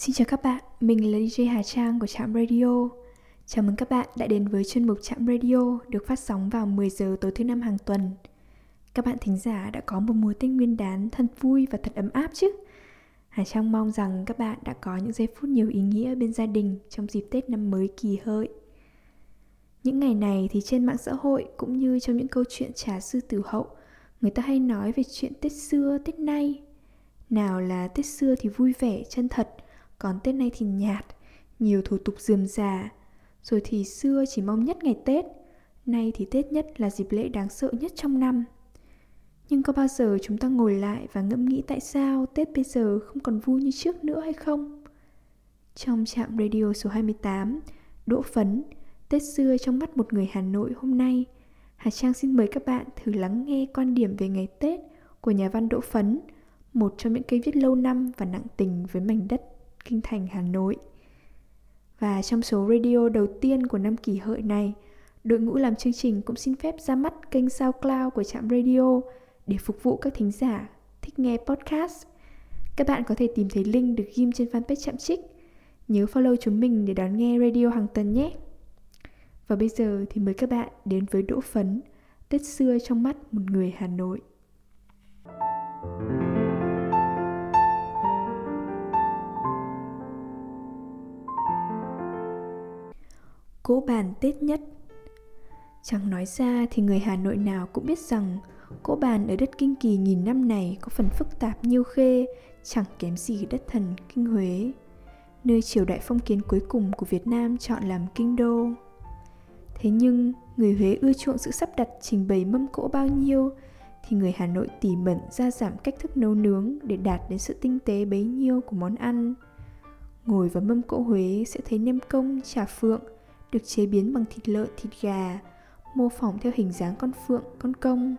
Xin chào các bạn, mình là DJ Hà Trang của Trạm Radio. Chào mừng các bạn đã đến với chuyên mục Trạm Radio được phát sóng vào 10 giờ tối thứ năm hàng tuần. Các bạn thính giả đã có một mùa Tết Nguyên đán thật vui và thật ấm áp chứ? Hà Trang mong rằng các bạn đã có những giây phút nhiều ý nghĩa bên gia đình trong dịp Tết năm mới kỳ hợi. Những ngày này thì trên mạng xã hội cũng như trong những câu chuyện trà sư tử hậu, người ta hay nói về chuyện Tết xưa, Tết nay. Nào là Tết xưa thì vui vẻ, chân thật, còn Tết nay thì nhạt, nhiều thủ tục dườm già. Rồi thì xưa chỉ mong nhất ngày Tết, nay thì Tết nhất là dịp lễ đáng sợ nhất trong năm. Nhưng có bao giờ chúng ta ngồi lại và ngẫm nghĩ tại sao Tết bây giờ không còn vui như trước nữa hay không? Trong trạm radio số 28, Đỗ Phấn, Tết xưa trong mắt một người Hà Nội hôm nay, Hà Trang xin mời các bạn thử lắng nghe quan điểm về ngày Tết của nhà văn Đỗ Phấn, một trong những cây viết lâu năm và nặng tình với mảnh đất kinh thành Hà Nội. Và trong số radio đầu tiên của năm kỷ hợi này, đội ngũ làm chương trình cũng xin phép ra mắt kênh SoundCloud của trạm radio để phục vụ các thính giả thích nghe podcast. Các bạn có thể tìm thấy link được ghim trên fanpage chạm trích. Nhớ follow chúng mình để đón nghe radio hàng tuần nhé. Và bây giờ thì mời các bạn đến với Đỗ Phấn, Tết xưa trong mắt một người Hà Nội. Cỗ bàn Tết nhất Chẳng nói ra thì người Hà Nội nào cũng biết rằng cỗ bàn ở đất Kinh Kỳ nghìn năm này có phần phức tạp nhiêu khê, chẳng kém gì đất thần Kinh Huế, nơi triều đại phong kiến cuối cùng của Việt Nam chọn làm kinh đô. Thế nhưng, người Huế ưa chuộng sự sắp đặt trình bày mâm cỗ bao nhiêu, thì người Hà Nội tỉ mẩn ra giảm cách thức nấu nướng để đạt đến sự tinh tế bấy nhiêu của món ăn. Ngồi vào mâm cỗ Huế sẽ thấy nem công, trà phượng, được chế biến bằng thịt lợn, thịt gà, mô phỏng theo hình dáng con phượng, con công.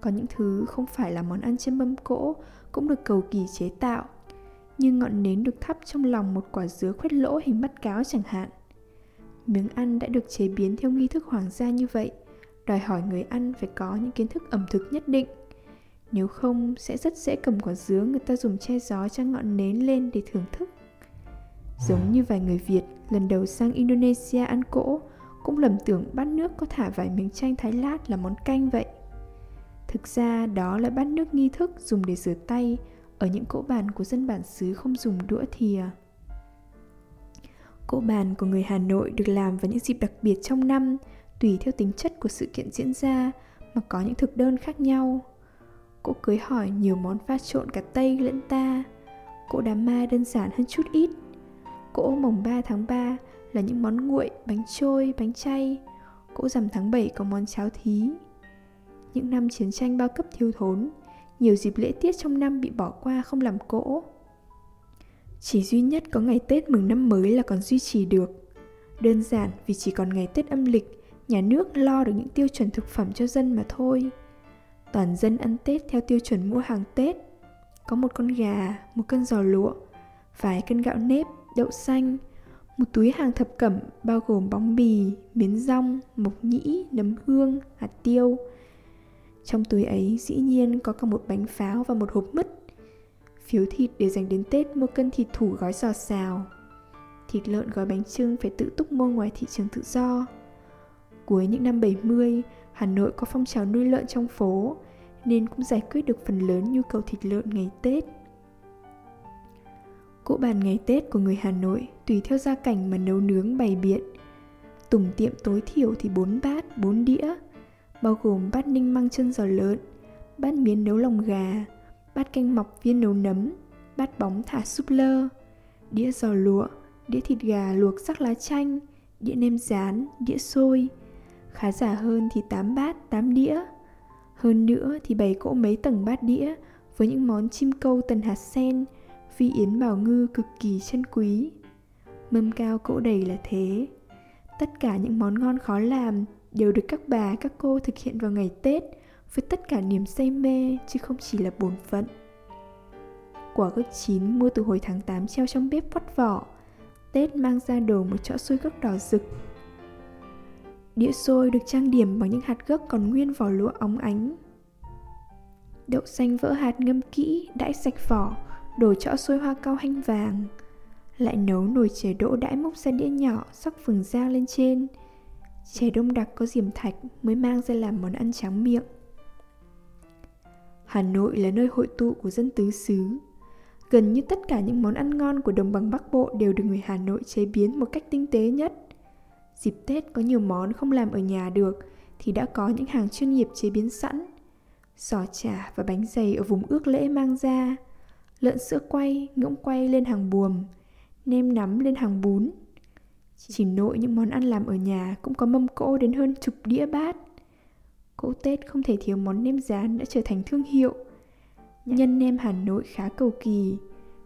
Có những thứ không phải là món ăn trên mâm cỗ cũng được cầu kỳ chế tạo, như ngọn nến được thắp trong lòng một quả dứa khoét lỗ hình mắt cáo chẳng hạn. Miếng ăn đã được chế biến theo nghi thức hoàng gia như vậy, đòi hỏi người ăn phải có những kiến thức ẩm thực nhất định. Nếu không, sẽ rất dễ cầm quả dứa người ta dùng che gió cho ngọn nến lên để thưởng thức. Giống như vài người Việt lần đầu sang Indonesia ăn cỗ cũng lầm tưởng bát nước có thả vài miếng chanh thái lát là món canh vậy. Thực ra đó là bát nước nghi thức dùng để rửa tay ở những cỗ bàn của dân bản xứ không dùng đũa thìa. Cỗ bàn của người Hà Nội được làm vào những dịp đặc biệt trong năm, tùy theo tính chất của sự kiện diễn ra mà có những thực đơn khác nhau. Cỗ cưới hỏi nhiều món pha trộn cả Tây lẫn ta. Cỗ đám ma đơn giản hơn chút ít. Cỗ mồng 3 tháng 3 là những món nguội, bánh trôi, bánh chay. Cỗ rằm tháng 7 có món cháo thí. Những năm chiến tranh bao cấp thiếu thốn, nhiều dịp lễ tiết trong năm bị bỏ qua không làm cỗ. Chỉ duy nhất có ngày Tết mừng năm mới là còn duy trì được. Đơn giản vì chỉ còn ngày Tết âm lịch, nhà nước lo được những tiêu chuẩn thực phẩm cho dân mà thôi. Toàn dân ăn Tết theo tiêu chuẩn mua hàng Tết. Có một con gà, một cân giò lụa, vài cân gạo nếp, đậu xanh, một túi hàng thập cẩm bao gồm bóng bì, miến rong, mộc nhĩ, nấm hương, hạt tiêu. Trong túi ấy dĩ nhiên có cả một bánh pháo và một hộp mứt Phiếu thịt để dành đến Tết mua cân thịt thủ gói giò xào. Thịt lợn gói bánh trưng phải tự túc mua ngoài thị trường tự do. Cuối những năm 70, Hà Nội có phong trào nuôi lợn trong phố, nên cũng giải quyết được phần lớn nhu cầu thịt lợn ngày Tết. Cỗ bàn ngày Tết của người Hà Nội tùy theo gia cảnh mà nấu nướng bày biện. Tùng tiệm tối thiểu thì 4 bát, 4 đĩa, bao gồm bát ninh măng chân giò lợn, bát miến nấu lòng gà, bát canh mọc viên nấu nấm, bát bóng thả súp lơ, đĩa giò lụa, đĩa thịt gà luộc sắc lá chanh, đĩa nem rán, đĩa xôi. Khá giả hơn thì 8 bát, 8 đĩa. Hơn nữa thì bày cỗ mấy tầng bát đĩa với những món chim câu tần hạt sen, phi yến bảo ngư cực kỳ chân quý. Mâm cao cỗ đầy là thế. Tất cả những món ngon khó làm đều được các bà, các cô thực hiện vào ngày Tết – với tất cả niềm say mê chứ không chỉ là bổn phận. Quả gấc chín mua từ hồi tháng 8 treo trong bếp vắt vỏ, Tết mang ra đồ một chõ xôi gấc đỏ rực. Đĩa xôi được trang điểm bằng những hạt gấc còn nguyên vỏ lúa óng ánh. Đậu xanh vỡ hạt ngâm kỹ, đãi sạch vỏ, đổ chõ xôi hoa cao hanh vàng. lại nấu nồi chè đỗ đãi múc ra đĩa nhỏ sắc phừng rang lên trên chè đông đặc có diềm thạch mới mang ra làm món ăn tráng miệng Hà Nội là nơi hội tụ của dân tứ xứ. Gần như tất cả những món ăn ngon của đồng bằng Bắc Bộ đều được người Hà Nội chế biến một cách tinh tế nhất. Dịp Tết có nhiều món không làm ở nhà được thì đã có những hàng chuyên nghiệp chế biến sẵn. Giò chả và bánh dày ở vùng ước lễ mang ra, lợn sữa quay, ngỗng quay lên hàng buồm, nem nắm lên hàng bún. Chỉ nội những món ăn làm ở nhà cũng có mâm cỗ đến hơn chục đĩa bát. Cỗ Tết không thể thiếu món nem rán đã trở thành thương hiệu. Nhân nem Hà Nội khá cầu kỳ.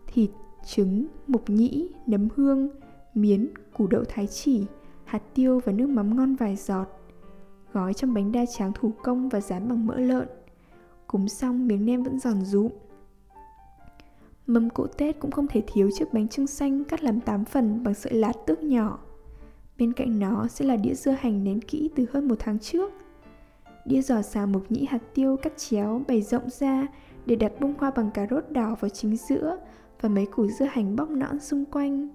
Thịt, trứng, mộc nhĩ, nấm hương, miến, củ đậu thái chỉ, hạt tiêu và nước mắm ngon vài giọt. Gói trong bánh đa tráng thủ công và dán bằng mỡ lợn. Cúng xong miếng nem vẫn giòn rụm. Mâm cỗ Tết cũng không thể thiếu chiếc bánh trưng xanh cắt làm 8 phần bằng sợi lạt tước nhỏ. Bên cạnh nó sẽ là đĩa dưa hành nén kỹ từ hơn một tháng trước – Đĩa giò xào mộc nhĩ hạt tiêu cắt chéo bày rộng ra để đặt bông hoa bằng cà rốt đỏ vào chính giữa và mấy củ dưa hành bóc nõn xung quanh.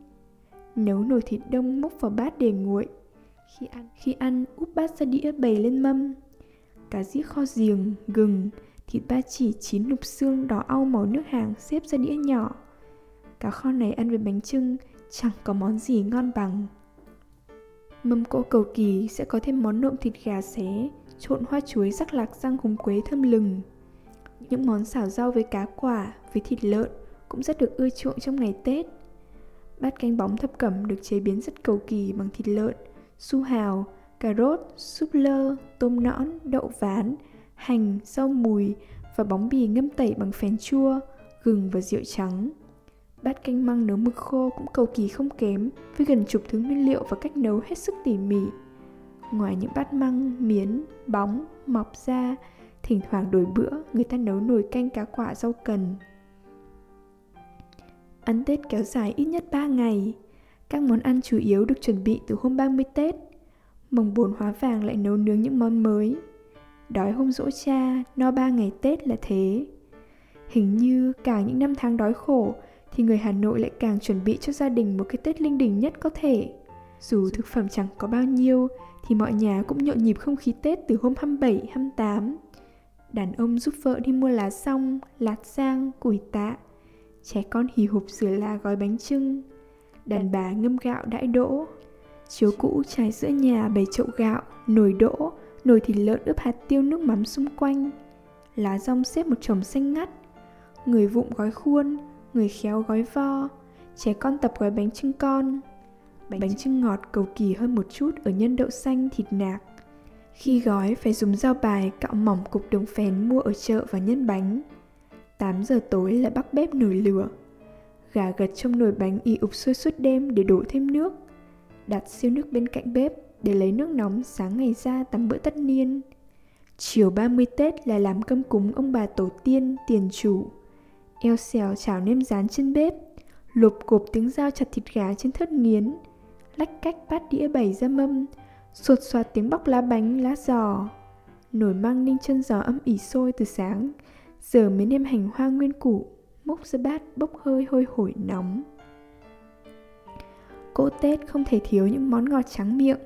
Nấu nồi thịt đông múc vào bát để nguội. Khi ăn, khi ăn úp bát ra đĩa bày lên mâm. Cá dĩa kho giềng, gừng, thịt ba chỉ chín nục xương đỏ au màu nước hàng xếp ra đĩa nhỏ. Cá kho này ăn với bánh trưng chẳng có món gì ngon bằng. Mâm cỗ cầu kỳ sẽ có thêm món nộm thịt gà xé, trộn hoa chuối rắc lạc rang húng quế thơm lừng. Những món xào rau với cá quả, với thịt lợn cũng rất được ưa chuộng trong ngày Tết. Bát canh bóng thập cẩm được chế biến rất cầu kỳ bằng thịt lợn, su hào, cà rốt, súp lơ, tôm nõn, đậu ván, hành, rau mùi và bóng bì ngâm tẩy bằng phèn chua, gừng và rượu trắng. Bát canh măng nấu mực khô cũng cầu kỳ không kém với gần chục thứ nguyên liệu và cách nấu hết sức tỉ mỉ. Ngoài những bát măng, miến, bóng, mọc ra, thỉnh thoảng đổi bữa người ta nấu nồi canh cá quả rau cần. Ăn Tết kéo dài ít nhất 3 ngày. Các món ăn chủ yếu được chuẩn bị từ hôm 30 Tết. Mồng bốn hóa vàng lại nấu nướng những món mới. Đói hôm dỗ cha, no ba ngày Tết là thế. Hình như càng những năm tháng đói khổ thì người Hà Nội lại càng chuẩn bị cho gia đình một cái Tết linh đình nhất có thể. Dù thực phẩm chẳng có bao nhiêu thì mọi nhà cũng nhộn nhịp không khí Tết từ hôm 27, 28. Đàn ông giúp vợ đi mua lá xong, lạt sang, củi tạ. Trẻ con hì hục sửa lá gói bánh trưng. Đàn bà ngâm gạo đãi đỗ. Chiếu cũ trải giữa nhà bày chậu gạo, nồi đỗ, nồi thịt lợn ướp hạt tiêu nước mắm xung quanh. Lá rong xếp một chồng xanh ngắt. Người vụng gói khuôn, người khéo gói vo. Trẻ con tập gói bánh trưng con, Bánh, bánh trưng ngọt cầu kỳ hơn một chút ở nhân đậu xanh thịt nạc. Khi gói phải dùng dao bài cạo mỏng cục đồng phèn mua ở chợ và nhân bánh. 8 giờ tối là bắt bếp nổi lửa. Gà gật trong nồi bánh y ục sôi suốt đêm để đổ thêm nước. Đặt siêu nước bên cạnh bếp để lấy nước nóng sáng ngày ra tắm bữa tất niên. Chiều 30 Tết là làm cơm cúng ông bà tổ tiên, tiền chủ. Eo xèo chảo nêm rán trên bếp, lộp cộp tiếng dao chặt thịt gà trên thớt nghiến, lách cách bát đĩa bày ra mâm sột soạt tiếng bóc lá bánh lá giò nổi măng ninh chân giò âm ỉ sôi từ sáng giờ mới nêm hành hoa nguyên củ múc ra bát bốc hơi hôi hổi nóng cỗ tết không thể thiếu những món ngọt trắng miệng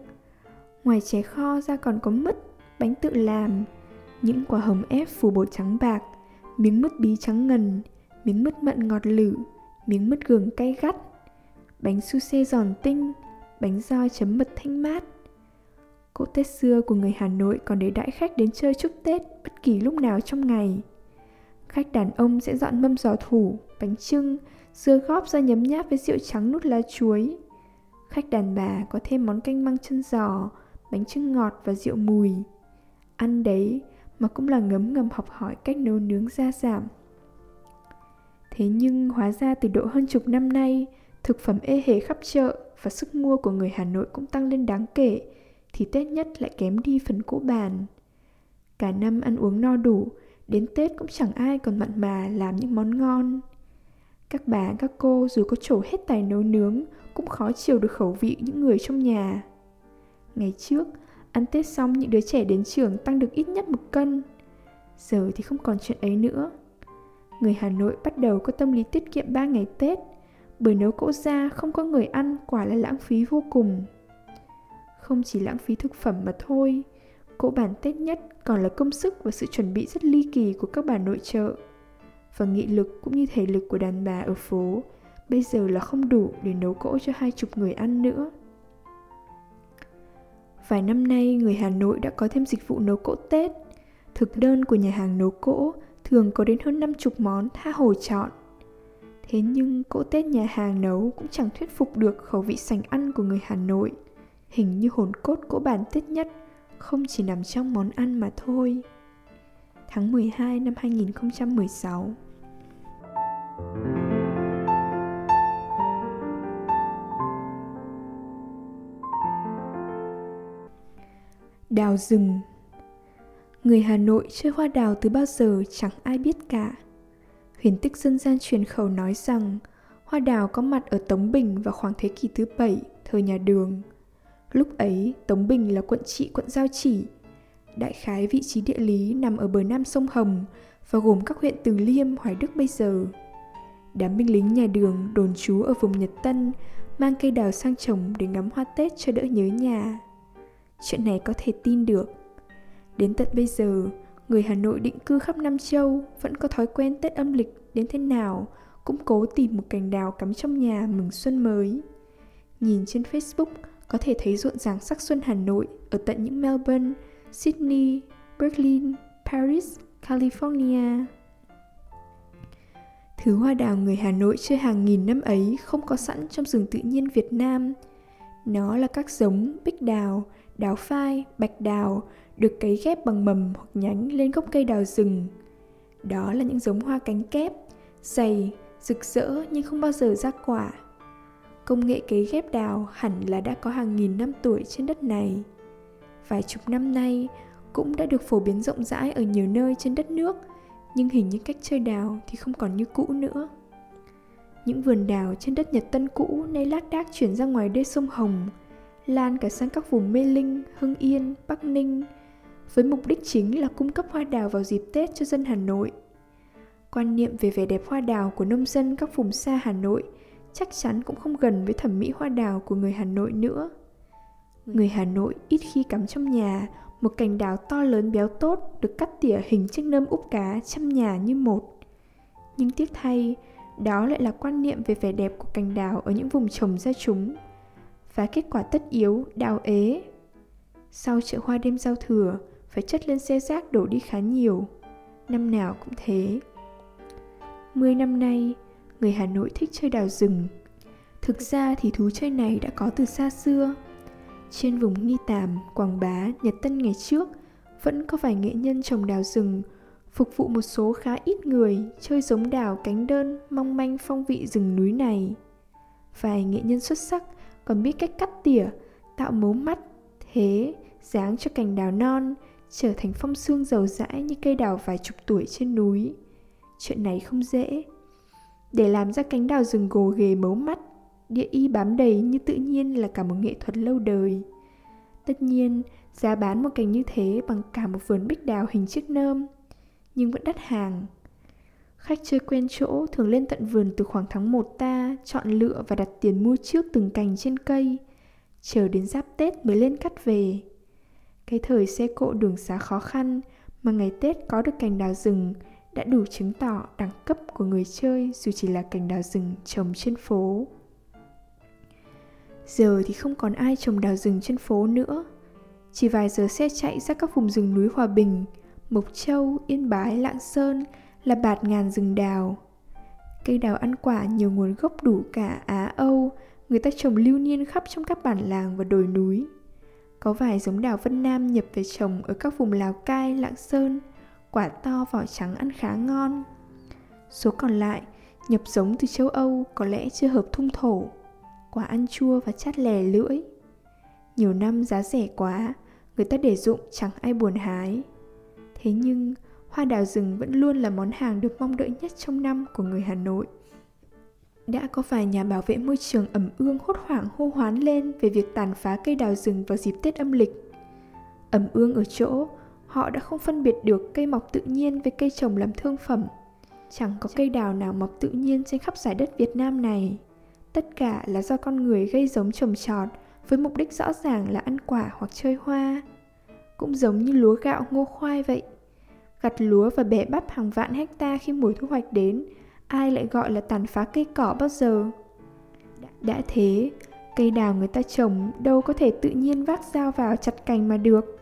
ngoài chè kho ra còn có mứt bánh tự làm những quả hồng ép phủ bột trắng bạc miếng mứt bí trắng ngần miếng mứt mận ngọt lử miếng mứt gừng cay gắt bánh su xê giòn tinh bánh roi chấm mật thanh mát. Cỗ Tết xưa của người Hà Nội còn để đãi khách đến chơi chúc Tết bất kỳ lúc nào trong ngày. Khách đàn ông sẽ dọn mâm giò thủ, bánh trưng, dưa góp ra nhấm nháp với rượu trắng nút lá chuối. Khách đàn bà có thêm món canh măng chân giò, bánh trưng ngọt và rượu mùi. Ăn đấy mà cũng là ngấm ngầm học hỏi cách nấu nướng gia giảm. Thế nhưng hóa ra từ độ hơn chục năm nay, thực phẩm ê hề khắp chợ và sức mua của người Hà Nội cũng tăng lên đáng kể, thì Tết nhất lại kém đi phần cỗ bàn. Cả năm ăn uống no đủ, đến Tết cũng chẳng ai còn mặn mà làm những món ngon. Các bà, các cô dù có trổ hết tài nấu nướng cũng khó chiều được khẩu vị những người trong nhà. Ngày trước, ăn Tết xong những đứa trẻ đến trường tăng được ít nhất một cân. Giờ thì không còn chuyện ấy nữa. Người Hà Nội bắt đầu có tâm lý tiết kiệm 3 ngày Tết bởi nấu cỗ ra không có người ăn quả là lãng phí vô cùng. Không chỉ lãng phí thực phẩm mà thôi, cỗ bản Tết nhất còn là công sức và sự chuẩn bị rất ly kỳ của các bà nội trợ. Và nghị lực cũng như thể lực của đàn bà ở phố bây giờ là không đủ để nấu cỗ cho hai chục người ăn nữa. Vài năm nay, người Hà Nội đã có thêm dịch vụ nấu cỗ Tết. Thực đơn của nhà hàng nấu cỗ thường có đến hơn 50 món tha hồ chọn. Thế nhưng cỗ Tết nhà hàng nấu cũng chẳng thuyết phục được khẩu vị sành ăn của người Hà Nội. Hình như hồn cốt cỗ bản Tết nhất không chỉ nằm trong món ăn mà thôi. Tháng 12 năm 2016 Đào rừng Người Hà Nội chơi hoa đào từ bao giờ chẳng ai biết cả. Huyền tích dân gian truyền khẩu nói rằng hoa đào có mặt ở Tống Bình vào khoảng thế kỷ thứ bảy, thời nhà Đường. Lúc ấy, Tống Bình là quận trị quận Giao Chỉ. Đại khái vị trí địa lý nằm ở bờ nam sông Hồng và gồm các huyện Từ Liêm, Hoài Đức bây giờ. Đám binh lính nhà Đường đồn trú ở vùng Nhật Tân mang cây đào sang trồng để ngắm hoa Tết cho đỡ nhớ nhà. Chuyện này có thể tin được Đến tận bây giờ, người Hà Nội định cư khắp Nam Châu vẫn có thói quen Tết âm lịch đến thế nào cũng cố tìm một cành đào cắm trong nhà mừng xuân mới. Nhìn trên Facebook có thể thấy rộn ràng sắc xuân Hà Nội ở tận những Melbourne, Sydney, Berlin, Paris, California. Thứ hoa đào người Hà Nội chơi hàng nghìn năm ấy không có sẵn trong rừng tự nhiên Việt Nam. Nó là các giống bích đào, đào phai, bạch đào, được cấy ghép bằng mầm hoặc nhánh lên gốc cây đào rừng. Đó là những giống hoa cánh kép, dày, rực rỡ nhưng không bao giờ ra quả. Công nghệ cấy ghép đào hẳn là đã có hàng nghìn năm tuổi trên đất này. Vài chục năm nay cũng đã được phổ biến rộng rãi ở nhiều nơi trên đất nước, nhưng hình như cách chơi đào thì không còn như cũ nữa. Những vườn đào trên đất Nhật Tân cũ nay lác đác chuyển ra ngoài đê sông Hồng, lan cả sang các vùng Mê Linh, Hưng Yên, Bắc Ninh, với mục đích chính là cung cấp hoa đào vào dịp Tết cho dân Hà Nội. Quan niệm về vẻ đẹp hoa đào của nông dân các vùng xa Hà Nội chắc chắn cũng không gần với thẩm mỹ hoa đào của người Hà Nội nữa. Người Hà Nội ít khi cắm trong nhà một cành đào to lớn béo tốt được cắt tỉa hình chiếc nơm úp cá trăm nhà như một. Nhưng tiếc thay, đó lại là quan niệm về vẻ đẹp của cành đào ở những vùng trồng ra chúng. Và kết quả tất yếu, đào ế. Sau chợ hoa đêm giao thừa, phải chất lên xe rác đổ đi khá nhiều. Năm nào cũng thế. Mười năm nay, người Hà Nội thích chơi đào rừng. Thực ra thì thú chơi này đã có từ xa xưa. Trên vùng Nghi Tàm, Quảng Bá, Nhật Tân ngày trước, vẫn có vài nghệ nhân trồng đào rừng, phục vụ một số khá ít người chơi giống đào cánh đơn mong manh phong vị rừng núi này. Vài nghệ nhân xuất sắc còn biết cách cắt tỉa, tạo mấu mắt, thế, dáng cho cành đào non, trở thành phong xương giàu dãi như cây đào vài chục tuổi trên núi. Chuyện này không dễ. Để làm ra cánh đào rừng gồ ghề mấu mắt, địa y bám đầy như tự nhiên là cả một nghệ thuật lâu đời. Tất nhiên, giá bán một cành như thế bằng cả một vườn bích đào hình chiếc nơm, nhưng vẫn đắt hàng. Khách chơi quen chỗ thường lên tận vườn từ khoảng tháng 1 ta, chọn lựa và đặt tiền mua trước từng cành trên cây, chờ đến giáp Tết mới lên cắt về. Cái thời xe cộ đường xá khó khăn mà ngày Tết có được cành đào rừng đã đủ chứng tỏ đẳng cấp của người chơi dù chỉ là cành đào rừng trồng trên phố. Giờ thì không còn ai trồng đào rừng trên phố nữa. Chỉ vài giờ xe chạy ra các vùng rừng núi Hòa Bình, Mộc Châu, Yên Bái, Lạng Sơn là bạt ngàn rừng đào. Cây đào ăn quả nhiều nguồn gốc đủ cả Á Âu, người ta trồng lưu niên khắp trong các bản làng và đồi núi. Có vài giống đào Vân Nam nhập về trồng ở các vùng Lào Cai, Lạng Sơn, quả to vỏ trắng ăn khá ngon. Số còn lại nhập giống từ châu Âu có lẽ chưa hợp thung thổ, quả ăn chua và chát lè lưỡi. Nhiều năm giá rẻ quá, người ta để dụng chẳng ai buồn hái. Thế nhưng, hoa đào rừng vẫn luôn là món hàng được mong đợi nhất trong năm của người Hà Nội đã có vài nhà bảo vệ môi trường ẩm ương hốt hoảng hô hoán lên về việc tàn phá cây đào rừng vào dịp Tết âm lịch. Ẩm ương ở chỗ, họ đã không phân biệt được cây mọc tự nhiên với cây trồng làm thương phẩm. Chẳng có cây đào nào mọc tự nhiên trên khắp giải đất Việt Nam này. Tất cả là do con người gây giống trồng trọt với mục đích rõ ràng là ăn quả hoặc chơi hoa. Cũng giống như lúa gạo ngô khoai vậy. Gặt lúa và bẻ bắp hàng vạn hecta khi mùa thu hoạch đến, ai lại gọi là tàn phá cây cỏ bao giờ? Đã thế, cây đào người ta trồng đâu có thể tự nhiên vác dao vào chặt cành mà được.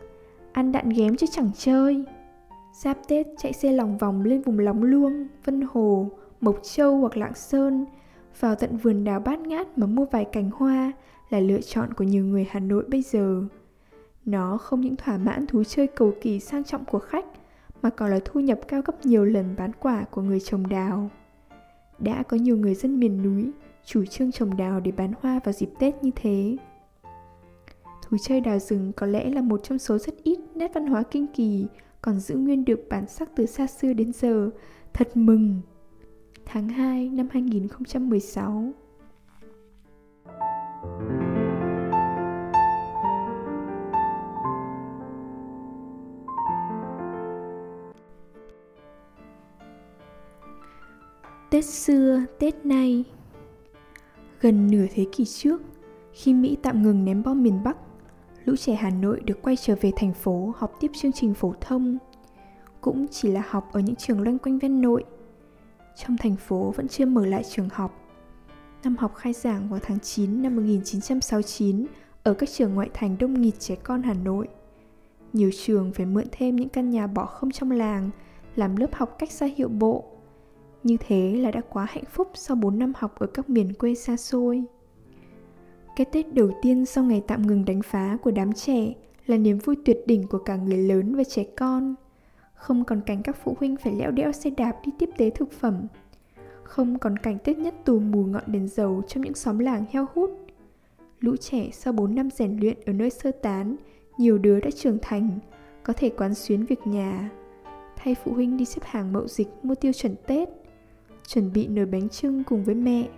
Ăn đạn ghém chứ chẳng chơi. Giáp Tết chạy xe lòng vòng lên vùng Lóng Luông, Vân Hồ, Mộc Châu hoặc Lạng Sơn, vào tận vườn đào bát ngát mà mua vài cành hoa là lựa chọn của nhiều người Hà Nội bây giờ. Nó không những thỏa mãn thú chơi cầu kỳ sang trọng của khách, mà còn là thu nhập cao gấp nhiều lần bán quả của người trồng đào. Đã có nhiều người dân miền núi chủ trương trồng đào để bán hoa vào dịp Tết như thế. Thú chơi đào rừng có lẽ là một trong số rất ít nét văn hóa kinh kỳ còn giữ nguyên được bản sắc từ xa xưa đến giờ. Thật mừng! Tháng 2 năm 2016 Tết xưa, Tết nay Gần nửa thế kỷ trước, khi Mỹ tạm ngừng ném bom miền Bắc, lũ trẻ Hà Nội được quay trở về thành phố học tiếp chương trình phổ thông. Cũng chỉ là học ở những trường loanh quanh ven nội. Trong thành phố vẫn chưa mở lại trường học. Năm học khai giảng vào tháng 9 năm 1969 ở các trường ngoại thành đông nghịt trẻ con Hà Nội. Nhiều trường phải mượn thêm những căn nhà bỏ không trong làng làm lớp học cách xa hiệu bộ như thế là đã quá hạnh phúc sau 4 năm học ở các miền quê xa xôi. Cái Tết đầu tiên sau ngày tạm ngừng đánh phá của đám trẻ là niềm vui tuyệt đỉnh của cả người lớn và trẻ con. Không còn cảnh các phụ huynh phải lẽo đẽo xe đạp đi tiếp tế thực phẩm. Không còn cảnh Tết nhất tù mù ngọn đèn dầu trong những xóm làng heo hút. Lũ trẻ sau 4 năm rèn luyện ở nơi sơ tán, nhiều đứa đã trưởng thành, có thể quán xuyến việc nhà. Thay phụ huynh đi xếp hàng mậu dịch mua tiêu chuẩn Tết chuẩn bị nồi bánh trưng cùng với mẹ.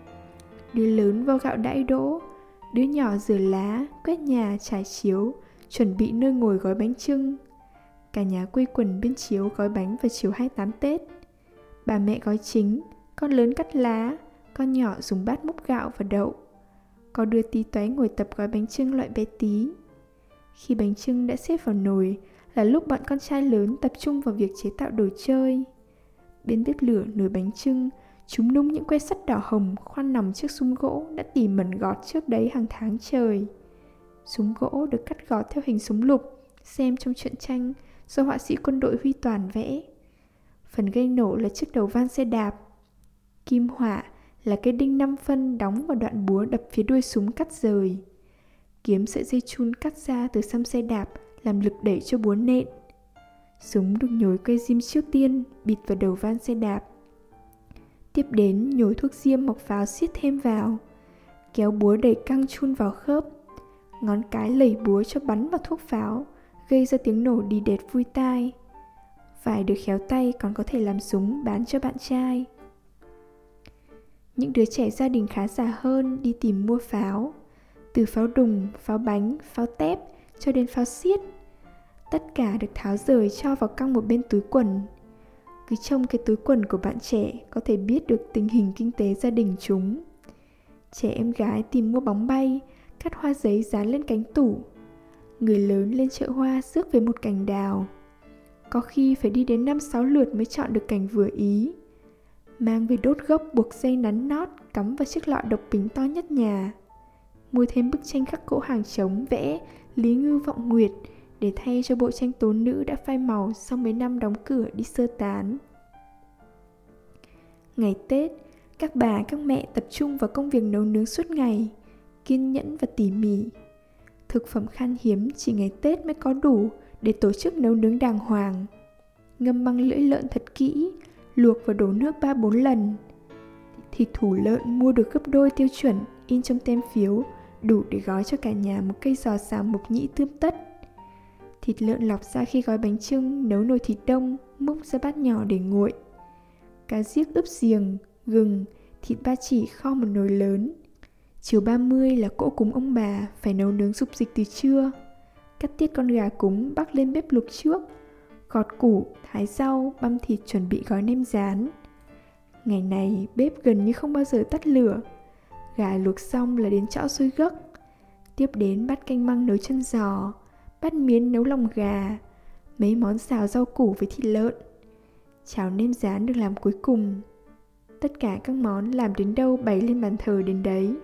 Đứa lớn vo gạo đãi đỗ, đứa nhỏ rửa lá, quét nhà, trải chiếu, chuẩn bị nơi ngồi gói bánh trưng. Cả nhà quây quần bên chiếu gói bánh vào chiều 28 Tết. Bà mẹ gói chính, con lớn cắt lá, con nhỏ dùng bát múc gạo và đậu. Có đưa tí toái ngồi tập gói bánh trưng loại bé tí. Khi bánh trưng đã xếp vào nồi là lúc bọn con trai lớn tập trung vào việc chế tạo đồ chơi. Bên bếp lửa nồi bánh trưng, chúng nung những que sắt đỏ hồng khoan nằm trước súng gỗ đã tỉ mẩn gọt trước đấy hàng tháng trời. Súng gỗ được cắt gọt theo hình súng lục, xem trong truyện tranh do họa sĩ quân đội Huy Toàn vẽ. Phần gây nổ là chiếc đầu van xe đạp. Kim hỏa là cái đinh 5 phân đóng vào đoạn búa đập phía đuôi súng cắt rời. Kiếm sợi dây chun cắt ra từ xăm xe đạp làm lực đẩy cho búa nện. Súng được nhồi que diêm trước tiên, bịt vào đầu van xe đạp. Tiếp đến nhồi thuốc diêm mọc pháo xiết thêm vào. Kéo búa đầy căng chun vào khớp. Ngón cái lẩy búa cho bắn vào thuốc pháo, gây ra tiếng nổ đi đệt vui tai. Vài đứa khéo tay còn có thể làm súng bán cho bạn trai. Những đứa trẻ gia đình khá giả hơn đi tìm mua pháo. Từ pháo đùng, pháo bánh, pháo tép cho đến pháo xiết tất cả được tháo rời cho vào căng một bên túi quần. Cứ trông cái túi quần của bạn trẻ có thể biết được tình hình kinh tế gia đình chúng. Trẻ em gái tìm mua bóng bay, cắt hoa giấy dán lên cánh tủ. Người lớn lên chợ hoa rước về một cành đào. Có khi phải đi đến năm sáu lượt mới chọn được cành vừa ý. Mang về đốt gốc buộc dây nắn nót, cắm vào chiếc lọ độc bình to nhất nhà. Mua thêm bức tranh khắc gỗ hàng trống vẽ, lý ngư vọng nguyệt để thay cho bộ tranh tố nữ đã phai màu sau mấy năm đóng cửa đi sơ tán. Ngày Tết, các bà các mẹ tập trung vào công việc nấu nướng suốt ngày, kiên nhẫn và tỉ mỉ. Thực phẩm khan hiếm chỉ ngày Tết mới có đủ để tổ chức nấu nướng đàng hoàng. Ngâm băng lưỡi lợn thật kỹ, luộc và đổ nước 3-4 lần. Thì thủ lợn mua được gấp đôi tiêu chuẩn in trong tem phiếu đủ để gói cho cả nhà một cây giò xào mộc nhĩ tươm tất. Thịt lợn lọc ra khi gói bánh trưng, nấu nồi thịt đông, múc ra bát nhỏ để nguội. Cá giếc ướp giềng, gừng, thịt ba chỉ kho một nồi lớn. Chiều 30 là cỗ cúng ông bà, phải nấu nướng dục dịch từ trưa. Cắt tiết con gà cúng bắc lên bếp luộc trước. Gọt củ, thái rau, băm thịt chuẩn bị gói nem rán. Ngày này bếp gần như không bao giờ tắt lửa. Gà luộc xong là đến chõ xôi gấc Tiếp đến bát canh măng nấu chân giò Bát miến nấu lòng gà, Mấy món xào rau củ với thịt lợn. Cháo nêm rán được làm cuối cùng. Tất cả các món làm đến đâu bày lên bàn thờ đến đấy.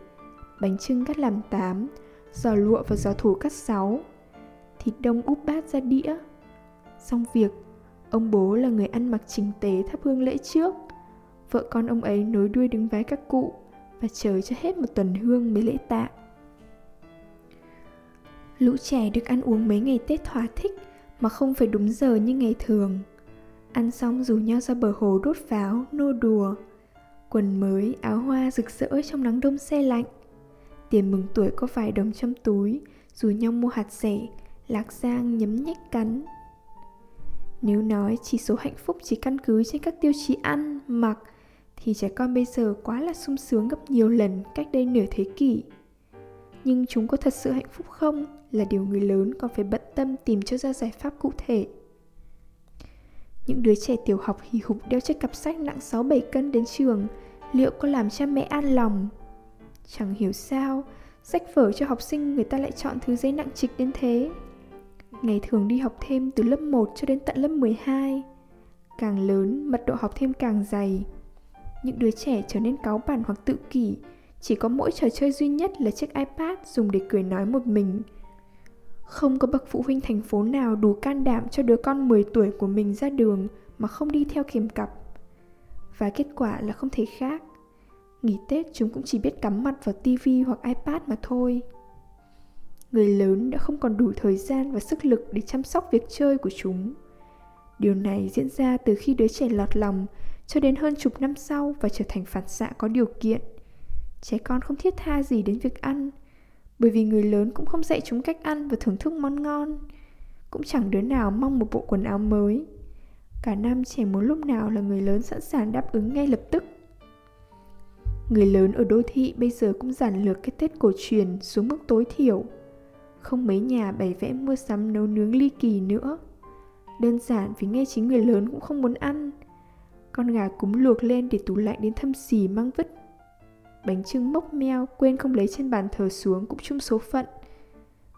Bánh trưng cắt làm tám, Giò lụa và giò thủ cắt sáu, Thịt đông úp bát ra đĩa. Xong việc, Ông bố là người ăn mặc chỉnh tề thắp hương lễ trước. Vợ con ông ấy nối đuôi đứng vái các cụ Và chờ cho hết một tuần hương mới lễ tạ. Lũ trẻ được ăn uống mấy ngày Tết thỏa thích Mà không phải đúng giờ như ngày thường. Ăn xong rủ nhau ra bờ hồ đốt pháo, nô đùa. Quần mới, áo hoa rực rỡ trong nắng đông xe lạnh. Tiền mừng tuổi có vài đồng trong túi Rủ nhau mua hạt rẻ Lạc giang nhấm nhách cắn. Nếu nói chỉ số hạnh phúc chỉ căn cứ trên các tiêu chí ăn, mặc thì trẻ con bây giờ quá là sung sướng gấp nhiều lần cách đây nửa thế kỷ. Nhưng chúng có thật sự hạnh phúc không? Là điều người lớn còn phải bận tâm tìm cho ra giải pháp cụ thể. Những đứa trẻ tiểu học hì hục đeo chiếc cặp sách nặng 6-7 cân đến trường, liệu có làm cha mẹ an lòng? Chẳng hiểu sao, sách vở cho học sinh người ta lại chọn thứ giấy nặng trịch đến thế. Ngày thường đi học thêm từ lớp 1 cho đến tận lớp 12. Càng lớn, mật độ học thêm càng dày. Những đứa trẻ trở nên cáu bản hoặc tự kỷ, chỉ có mỗi trò chơi duy nhất là chiếc iPad dùng để cười nói một mình. Không có bậc phụ huynh thành phố nào đủ can đảm cho đứa con 10 tuổi của mình ra đường mà không đi theo kèm cặp. Và kết quả là không thể khác. Nghỉ Tết chúng cũng chỉ biết cắm mặt vào tivi hoặc iPad mà thôi người lớn đã không còn đủ thời gian và sức lực để chăm sóc việc chơi của chúng điều này diễn ra từ khi đứa trẻ lọt lòng cho đến hơn chục năm sau và trở thành phản xạ có điều kiện trẻ con không thiết tha gì đến việc ăn bởi vì người lớn cũng không dạy chúng cách ăn và thưởng thức món ngon. Cũng chẳng đứa nào mong một bộ quần áo mới. Cả năm trẻ muốn lúc nào là người lớn sẵn sàng đáp ứng ngay lập tức. Người lớn ở đô thị bây giờ cũng giản lược cái tết cổ truyền xuống mức tối thiểu. Không mấy nhà bày vẽ mua sắm nấu nướng ly kỳ nữa. Đơn giản vì ngay chính người lớn cũng không muốn ăn. Con gà cúng luộc lên để tủ lạnh đến thâm xì mang vứt. Bánh trưng mốc meo quên không lấy trên bàn thờ xuống cũng chung số phận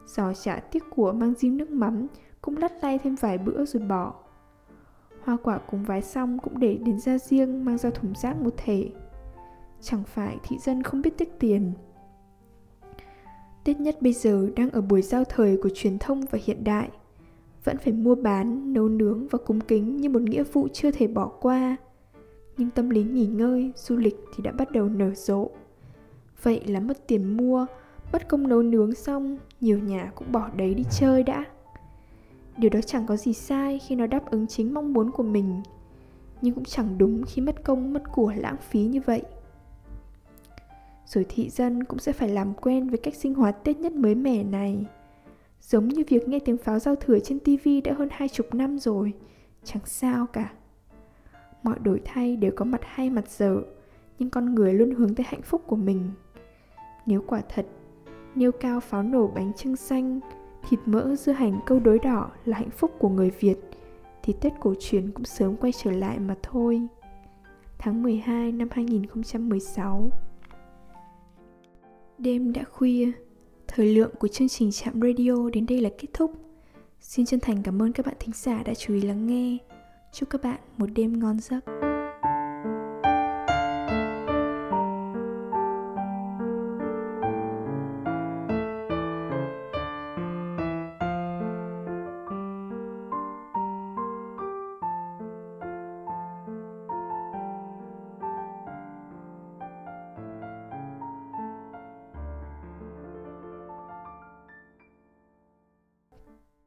Giò chả tiếc của mang diêm nước mắm cũng lắt tay thêm vài bữa rồi bỏ Hoa quả cúng vái xong cũng để đến ra riêng mang ra thùng rác một thể Chẳng phải thị dân không biết tiết tiền Tết nhất bây giờ đang ở buổi giao thời của truyền thông và hiện đại. Vẫn phải mua bán, nấu nướng và cúng kính như một nghĩa vụ chưa thể bỏ qua. Nhưng tâm lý nghỉ ngơi, du lịch thì đã bắt đầu nở rộ. Vậy là mất tiền mua, mất công nấu nướng xong, nhiều nhà cũng bỏ đấy đi chơi đã. Điều đó chẳng có gì sai khi nó đáp ứng chính mong muốn của mình, nhưng cũng chẳng đúng khi mất công mất của lãng phí như vậy rồi thị dân cũng sẽ phải làm quen với cách sinh hoạt Tết nhất mới mẻ này. Giống như việc nghe tiếng pháo giao thừa trên TV đã hơn hai chục năm rồi, chẳng sao cả. Mọi đổi thay đều có mặt hay mặt dở, nhưng con người luôn hướng tới hạnh phúc của mình. Nếu quả thật, nêu cao pháo nổ bánh trưng xanh, thịt mỡ dưa hành câu đối đỏ là hạnh phúc của người Việt, thì Tết cổ truyền cũng sớm quay trở lại mà thôi. Tháng 12 năm 2016 Đêm đã khuya, thời lượng của chương trình Chạm Radio đến đây là kết thúc. Xin chân thành cảm ơn các bạn thính giả đã chú ý lắng nghe. Chúc các bạn một đêm ngon giấc.